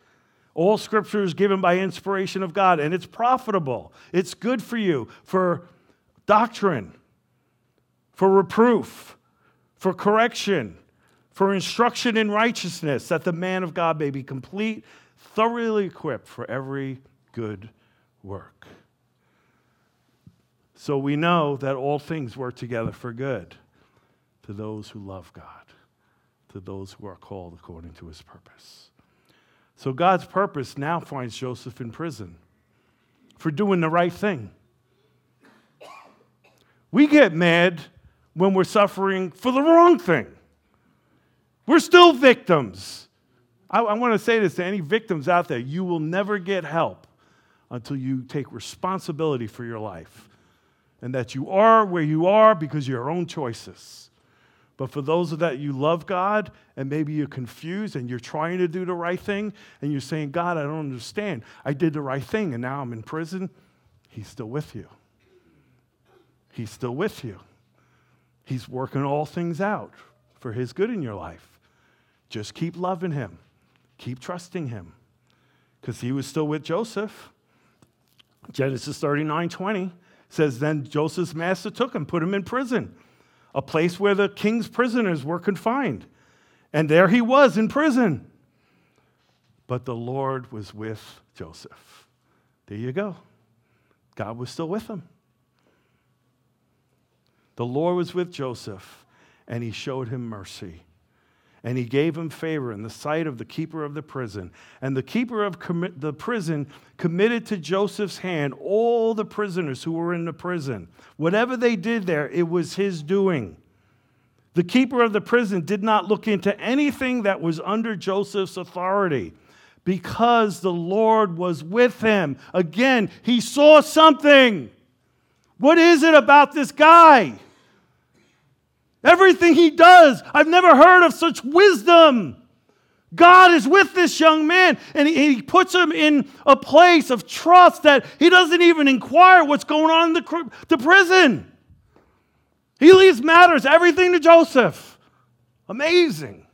All scripture is given by inspiration of God, and it's profitable. It's good for you for doctrine, for reproof, for correction, for instruction in righteousness, that the man of God may be complete, thoroughly equipped for every good work. So we know that all things work together for good to those who love God, to those who are called according to his purpose. So God's purpose now finds Joseph in prison for doing the right thing. We get mad when we're suffering for the wrong thing. We're still victims. I, I want to say this to any victims out there you will never get help until you take responsibility for your life and that you are where you are because of your own choices. But for those of that you love God and maybe you're confused and you're trying to do the right thing and you're saying, God, I don't understand. I did the right thing and now I'm in prison. He's still with you. He's still with you. He's working all things out for His good in your life. Just keep loving Him, keep trusting Him. Because He was still with Joseph. Genesis 39 20 says, Then Joseph's master took him, put him in prison a place where the king's prisoners were confined. And there he was in prison. But the Lord was with Joseph. There you go. God was still with him. The Lord was with Joseph, and he showed him mercy. And he gave him favor in the sight of the keeper of the prison. And the keeper of the prison committed to Joseph's hand all the prisoners who were in the prison. Whatever they did there, it was his doing. The keeper of the prison did not look into anything that was under Joseph's authority because the Lord was with him. Again, he saw something. What is it about this guy? Everything he does, I've never heard of such wisdom. God is with this young man, and he, puts him in a place of trust that he doesn't even inquire what's going on in the, the prison. He leaves matters, everything to Joseph. Amazing.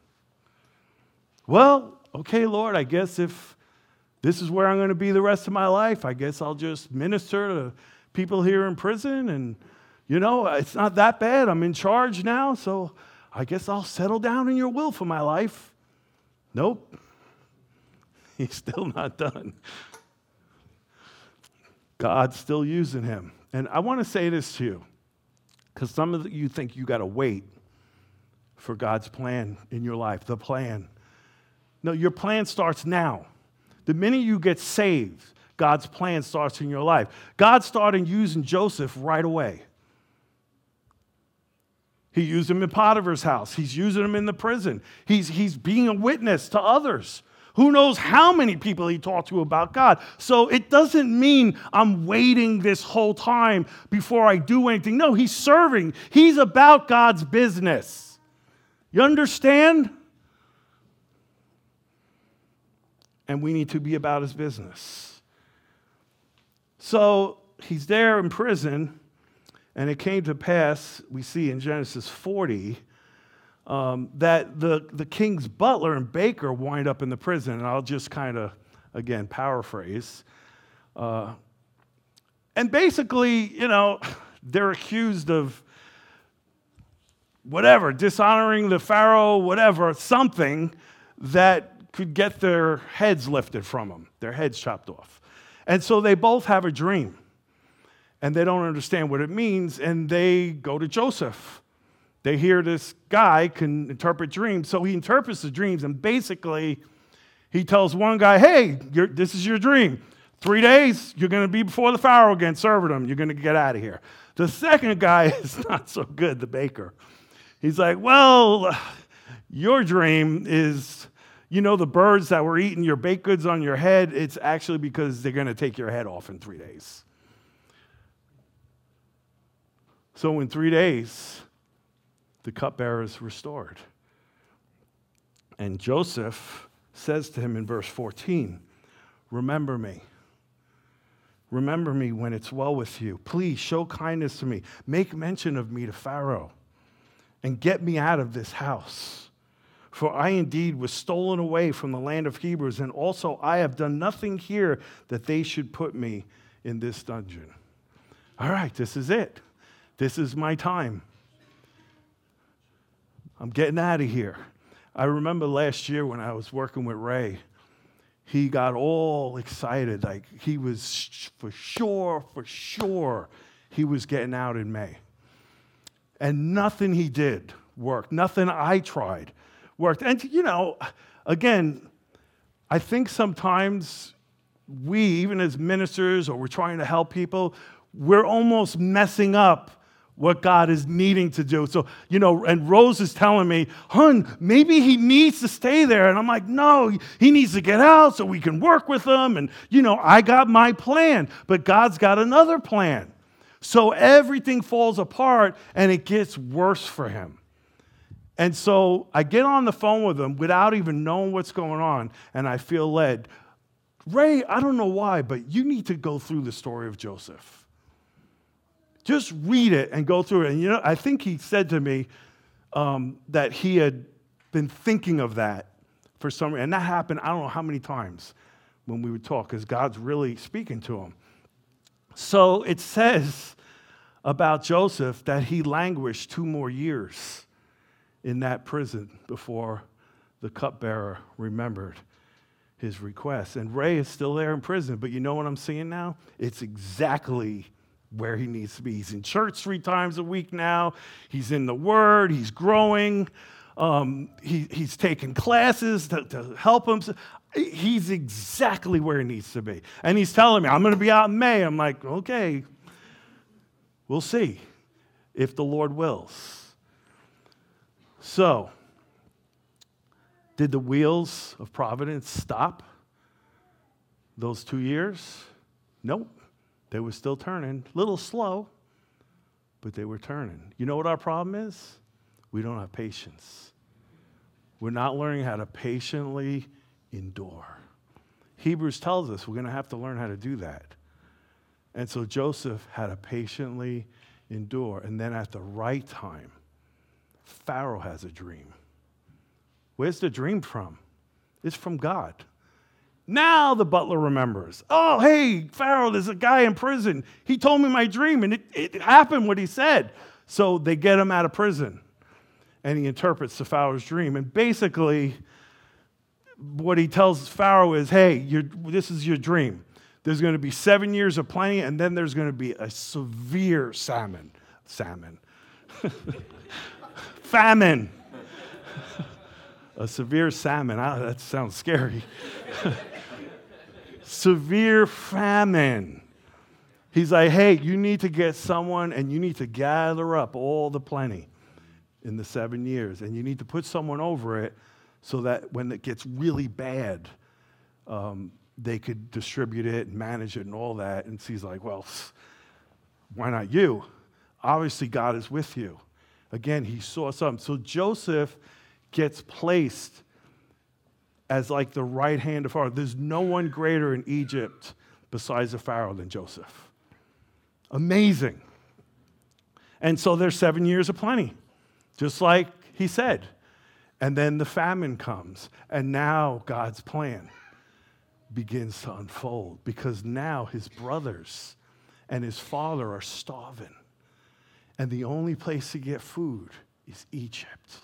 Well, okay, Lord, I guess if this is where I'm going to be the rest of my life, I guess I'll just minister to people here in prison and you know, it's not that bad. I'm in charge now, so I guess I'll settle down in your will for my life. Nope. (laughs) He's still not done. God's still using him. And I want to say this to you, because some of you think you got to wait for God's plan in your life, the plan. No, your plan starts now. The minute you get saved, God's plan starts in your life. God started using Joseph right away. He used him in Potiphar's house. He's using him in the prison. He's, he's being a witness to others. Who knows how many people he talked to about God? So it doesn't mean I'm waiting this whole time before I do anything. No, he's serving, he's about God's business. You understand? And we need to be about his business. So he's there in prison and it came to pass, we see in Genesis 40, um, that the, the king's butler and baker wind up in the prison. And I'll just kind of, again, paraphrase. Uh, and basically, you know, (laughs) they're accused of whatever, dishonoring the Pharaoh, whatever, something that could get their heads lifted from them, their heads chopped off. And so they both have a dream and they don't understand what it means, and they go to Joseph. They hear this guy can interpret dreams, so he interprets the dreams, and basically, he tells one guy, Hey, this is your dream. Three days, you're going to be before the Pharaoh again, serving him. You're going to get out of here. The second guy (laughs) is not so good, the baker. He's like, Well, your dream is you know, the birds that were eating your baked goods on your head, it's actually because they're going to take your head off in three days. So, in three days, the cupbearer is restored. And Joseph says to him in verse 14, Remember me. Remember me when it's well with you. Please show kindness to me. Make mention of me to Pharaoh and get me out of this house. For I indeed was stolen away from the land of Hebrews, and also I have done nothing here that they should put me in this dungeon. All right, this is it. This is my time. I'm getting out of here. I remember last year when I was working with Ray, he got all excited. Like he was for sure, for sure, he was getting out in May. And nothing he did worked. Nothing I tried worked. And, you know, again, I think sometimes we, even as ministers or we're trying to help people, we're almost messing up what God is needing to do. So, you know, and Rose is telling me, hun, maybe he needs to stay there. And I'm like, no, he needs to get out so we can work with him. And, you know, I got my plan, but God's got another plan. So everything falls apart and it gets worse for him. And so I get on the phone with him without even knowing what's going on, and I feel led. Ray, I don't know why, but you need to go through the story of Joseph. Just read it and go through it. And you know, I think he said to me um, that he had been thinking of that for some reason. And that happened, I don't know how many times when we would talk, because God's really speaking to him. So it says about Joseph that he languished two more years in that prison before the cupbearer remembered his request. And Ray is still there in prison, but you know what I'm seeing now? It's exactly where he needs to be. He's in church three times a week now. He's in the Word. He's growing. Um, he, he's taking classes to, to help him. He's exactly where he needs to be. And he's telling me, I'm going to be out in May. I'm like, okay, we'll see if the Lord wills. So, did the wheels of providence stop those two years? Nope. They were still turning, a little slow, but they were turning. You know what our problem is? We don't have patience. We're not learning how to patiently endure. Hebrews tells us we're going to have to learn how to do that. And so Joseph had to patiently endure. And then at the right time, Pharaoh has a dream. Where's the dream from? It's from God. Now the butler remembers. Oh, hey, Pharaoh, there's a guy in prison. He told me my dream, and it, it happened what he said. So they get him out of prison, and he interprets the Pharaoh's dream. And basically, what he tells Pharaoh is, hey, this is your dream. There's going to be seven years of plenty, and then there's going to be a severe salmon. Salmon. (laughs) Famine. (laughs) a severe salmon. Ah, that sounds scary. (laughs) severe famine. He's like, hey, you need to get someone and you need to gather up all the plenty in the seven years. And you need to put someone over it so that when it gets really bad, um, they could distribute it and manage it and all that. And he's like, well, (laughs) why not you? Obviously, God is with you. Again, he saw something. So Joseph gets placed as like the right hand of Pharaoh. There's no one greater in Egypt besides the Pharaoh than Joseph. Amazing. And so there's seven years of plenty, just like he said. And then the famine comes, and now God's plan begins to unfold because now his brothers and his father are starving. And the only place to get food is Egypt.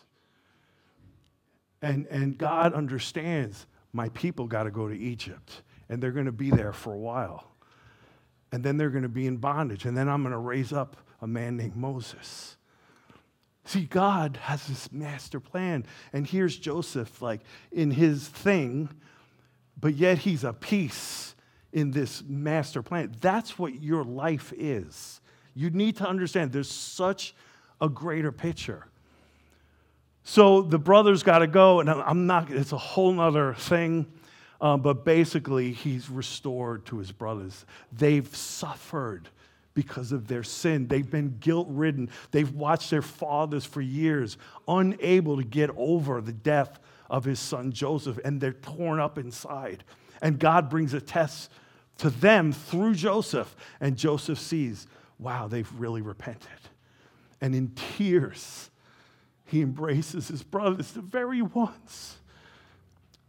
And, and God understands my people got to go to Egypt, and they're going to be there for a while. And then they're going to be in bondage, and then I'm going to raise up a man named Moses. See, God has this master plan, and here's Joseph, like in his thing, but yet he's a piece in this master plan. That's what your life is. You need to understand there's such a greater picture. So the brothers got to go, and I'm not, it's a whole nother thing. Um, but basically, he's restored to his brothers. They've suffered because of their sin. They've been guilt ridden. They've watched their fathers for years, unable to get over the death of his son Joseph, and they're torn up inside. And God brings a test to them through Joseph, and Joseph sees, wow, they've really repented. And in tears, he embraces his brothers, the very ones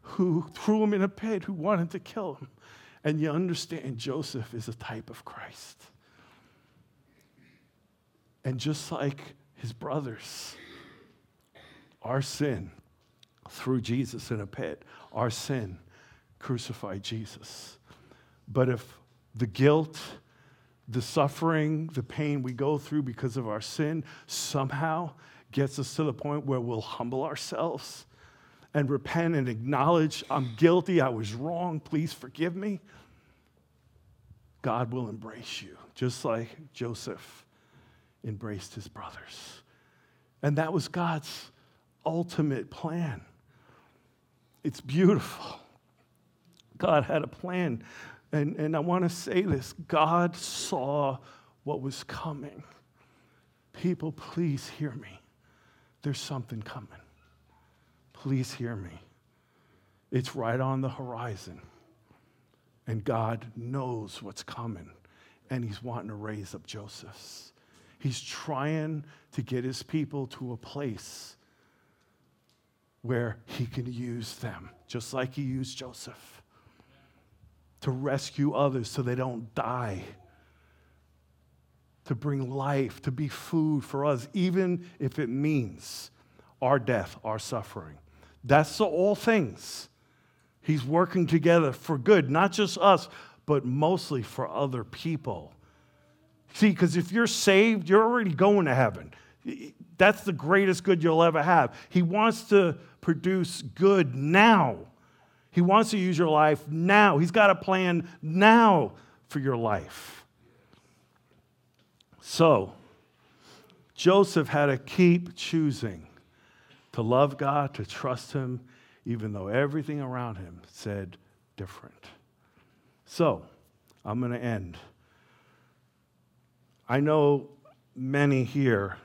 who threw him in a pit, who wanted to kill him. And you understand Joseph is a type of Christ. And just like his brothers, our sin threw Jesus in a pit, our sin crucified Jesus. But if the guilt, the suffering, the pain we go through because of our sin somehow gets us to the point where we'll humble ourselves and repent and acknowledge I'm guilty, I was wrong, please forgive me, God will embrace you, just like Joseph embraced his brothers. And that was God's ultimate plan. It's beautiful. God had a plan. And, and I want to say this God saw what was coming. People, please hear me. There's something coming. Please hear me. It's right on the horizon. And God knows what's coming. And He's wanting to raise up Josephs. He's trying to get His people to a place where He can use them, just like He used Joseph, to rescue others so they don't die to bring life, to be food for us, even if it means our death, our suffering. That's the all things. He's working together for good, not just us, but mostly for other people. See, because if you're saved, you're already going to heaven. That's the greatest good you'll ever have. He wants to produce good now. He wants to use your life now. He's got a plan now for your life. So, Joseph had to keep choosing to love God, to trust Him, even though everything around him said different. So, I'm going to end. I know many here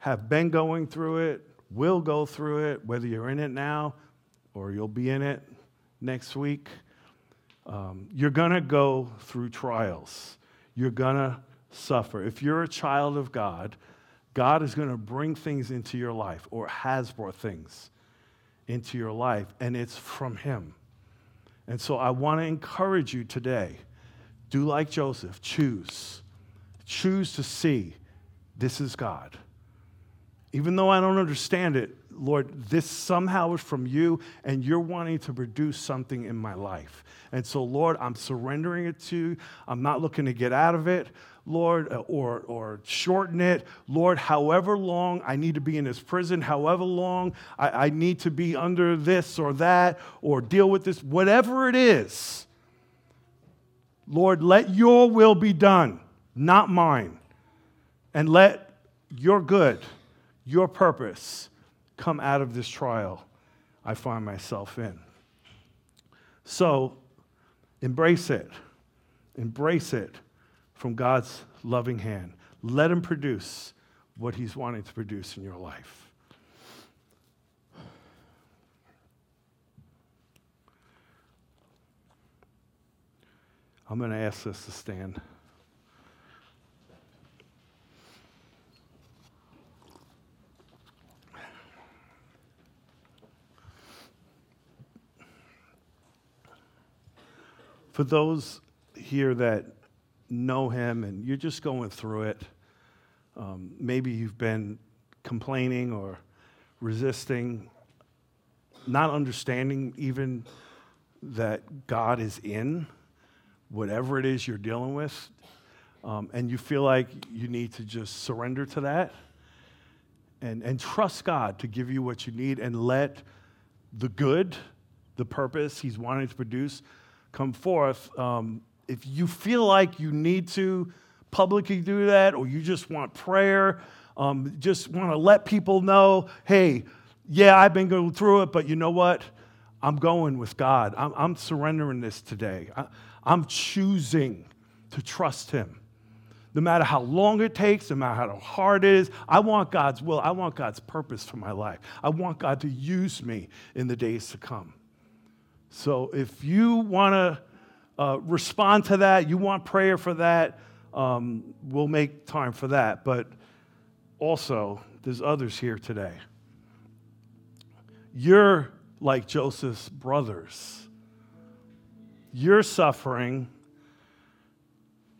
have been going through it, will go through it, whether you're in it now or you'll be in it next week. Um, you're going to go through trials. You're going to suffer. If you're a child of God, God is going to bring things into your life or has brought things into your life, and it's from Him. And so I want to encourage you today do like Joseph, choose. Choose to see this is God. Even though I don't understand it, Lord, this somehow is from you, and you're wanting to produce something in my life. And so, Lord, I'm surrendering it to you. I'm not looking to get out of it. Lord, uh, or, or shorten it. Lord, however long I need to be in this prison, however long I, I need to be under this or that, or deal with this, whatever it is. Lord, let your will be done, not mine. And let your good, your purpose come out of this trial I find myself in. So, embrace it. Embrace it from God's loving hand. Let Him produce what He's wanting to produce in your life. I'm going to ask us to stand. For those here that know Him and you're just going through it, um, maybe you've been complaining or resisting, not understanding even that God is in whatever it is you're dealing with, um, and you feel like you need to just surrender to that and, and trust God to give you what you need and let the good, the purpose He's wanting to produce, come forth. Um, if you feel like you need to publicly do that or you just want prayer, um, just want to let people know hey, yeah, I've been going through it, but you know what? I'm going with God. I'm, I'm surrendering this today. I, I'm choosing to trust Him. No matter how long it takes, no matter how hard it is, I want God's will. I want God's purpose for my life. I want God to use me in the days to come. So if you want to uh, respond to that, you want prayer for that, um, we'll make time for that. But also, there's others here today. You're like Joseph's brothers. You're suffering.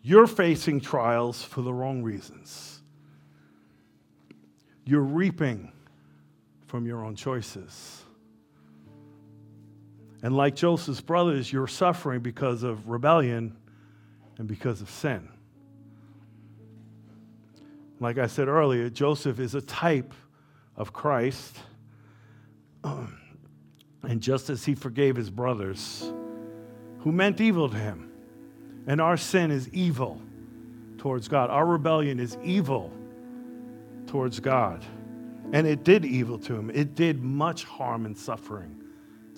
You're facing trials for the wrong reasons. You're reaping from your own choices. And like Joseph's brothers, you're suffering because of rebellion and because of sin. Like I said earlier, Joseph is a type of Christ. (clears throat) And just as he forgave his brothers who meant evil to him, and our sin is evil towards God, our rebellion is evil towards God. And it did evil to him, it did much harm and suffering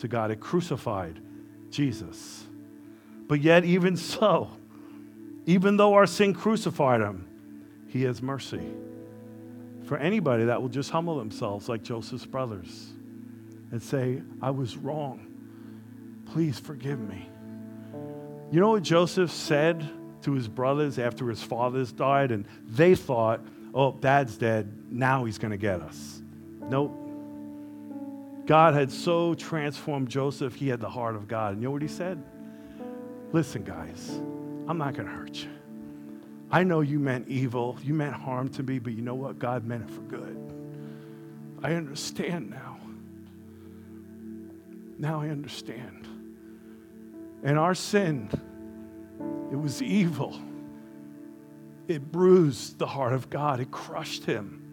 to God. It crucified Jesus. But yet, even (laughs) so, even though our sin crucified him, he has mercy for anybody that will just humble themselves like Joseph's brothers and say, I was wrong. Please forgive me. You know what Joseph said to his brothers after his fathers died? And they thought, oh, dad's dead. Now he's going to get us. Nope. God had so transformed Joseph, he had the heart of God. And you know what he said? Listen, guys, I'm not going to hurt you. I know you meant evil, you meant harm to me, but you know what? God meant it for good. I understand now. Now I understand. And our sin, it was evil. It bruised the heart of God, it crushed him.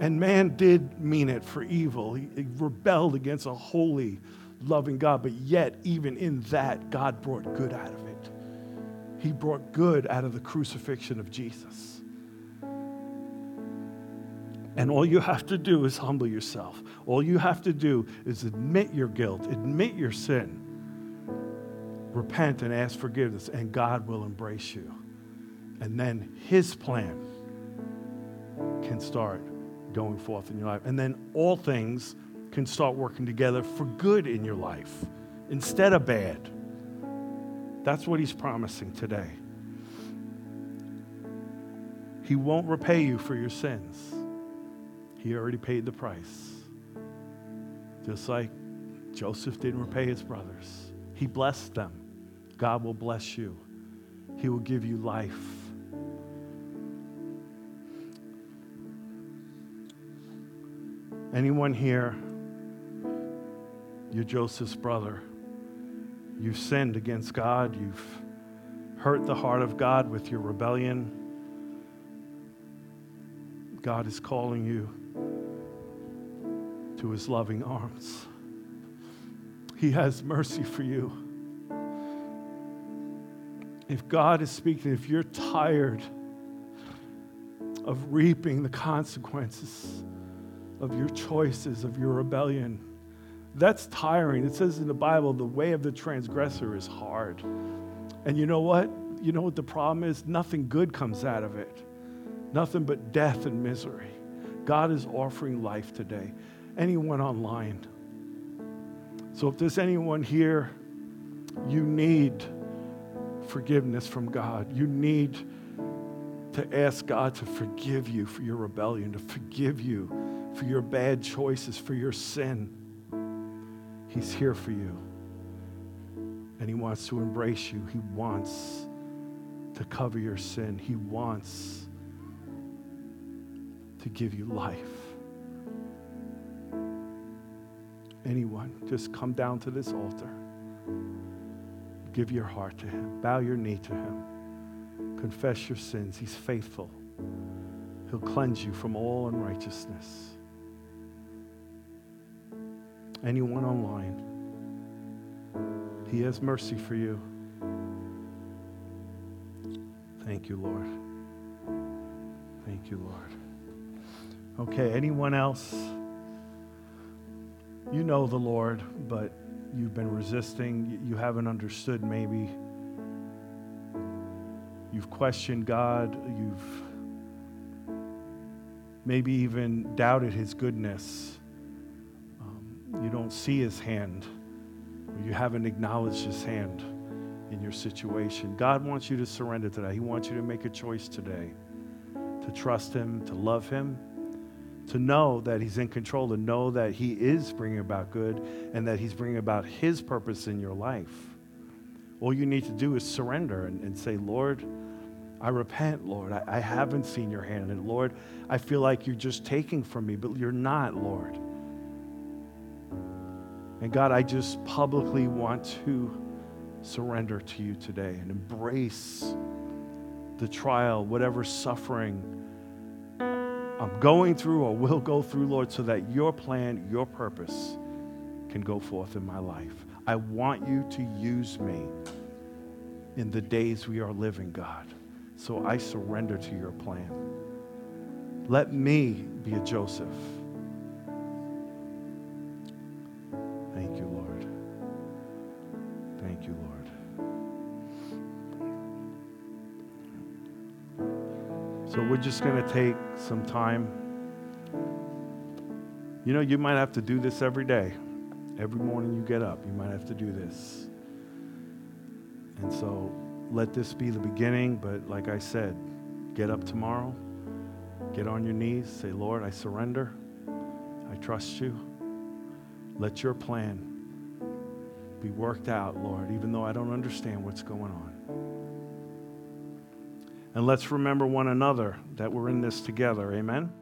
And man did mean it for evil. He, he rebelled against a holy, loving God, but yet, even in that, God brought good out of it. He brought good out of the crucifixion of Jesus. And all you have to do is humble yourself. All you have to do is admit your guilt, admit your sin, repent and ask forgiveness, and God will embrace you. And then His plan can start going forth in your life. And then all things can start working together for good in your life instead of bad. That's what He's promising today. He won't repay you for your sins. He already paid the price. Just like Joseph didn't repay his brothers, he blessed them. God will bless you, He will give you life. Anyone here, you're Joseph's brother. You've sinned against God. You've hurt the heart of God with your rebellion. God is calling you to his loving arms. He has mercy for you. If God is speaking, if you're tired of reaping the consequences of your choices, of your rebellion, that's tiring. It says in the Bible, the way of the transgressor is hard. And you know what? You know what the problem is? Nothing good comes out of it, nothing but death and misery. God is offering life today anyone online. So if there's anyone here, you need forgiveness from God. You need to ask God to forgive you for your rebellion, to forgive you for your bad choices, for your sin. He's here for you. And He wants to embrace you. He wants to cover your sin. He wants to give you life. anyone, just come down to this altar. Give your heart to Him. Bow your knee to Him. Confess your sins. He's faithful. He'll cleanse you from all unrighteousness. Anyone online, He has mercy for you. Thank you, Lord. Thank you, Lord. Okay, anyone else? You know the Lord, but you've been resisting. You haven't understood, maybe. You've questioned God. You've maybe even doubted his goodness. You don't see his hand, or you haven't acknowledged his hand in your situation. God wants you to surrender to that. He wants you to make a choice today to trust him, to love him, to know that he's in control, to know that he is bringing about good and that he's bringing about his purpose in your life. All you need to do is surrender and, and say, Lord, I repent, Lord. I, I haven't seen your hand. And Lord, I feel like you're just taking from me, but you're not, Lord. And God, I just publicly want to surrender to you today and embrace the trial, whatever suffering I'm going through or will go through, Lord, so that your plan, your purpose can go forth in my life. I want you to use me in the days we are living, God. So I surrender to your plan. Let me be a Joseph. Thank you, Lord. So we're just going to take some time. You know, you might have to do this every day. Every morning you get up, you might have to do this. And so let this be the beginning, but like I said, get up tomorrow, get on your knees, say, Lord, I surrender. I trust you. Let your plan be worked out, Lord, even though I don't understand what's going on. And let's remember one another that we're in this together. Amen.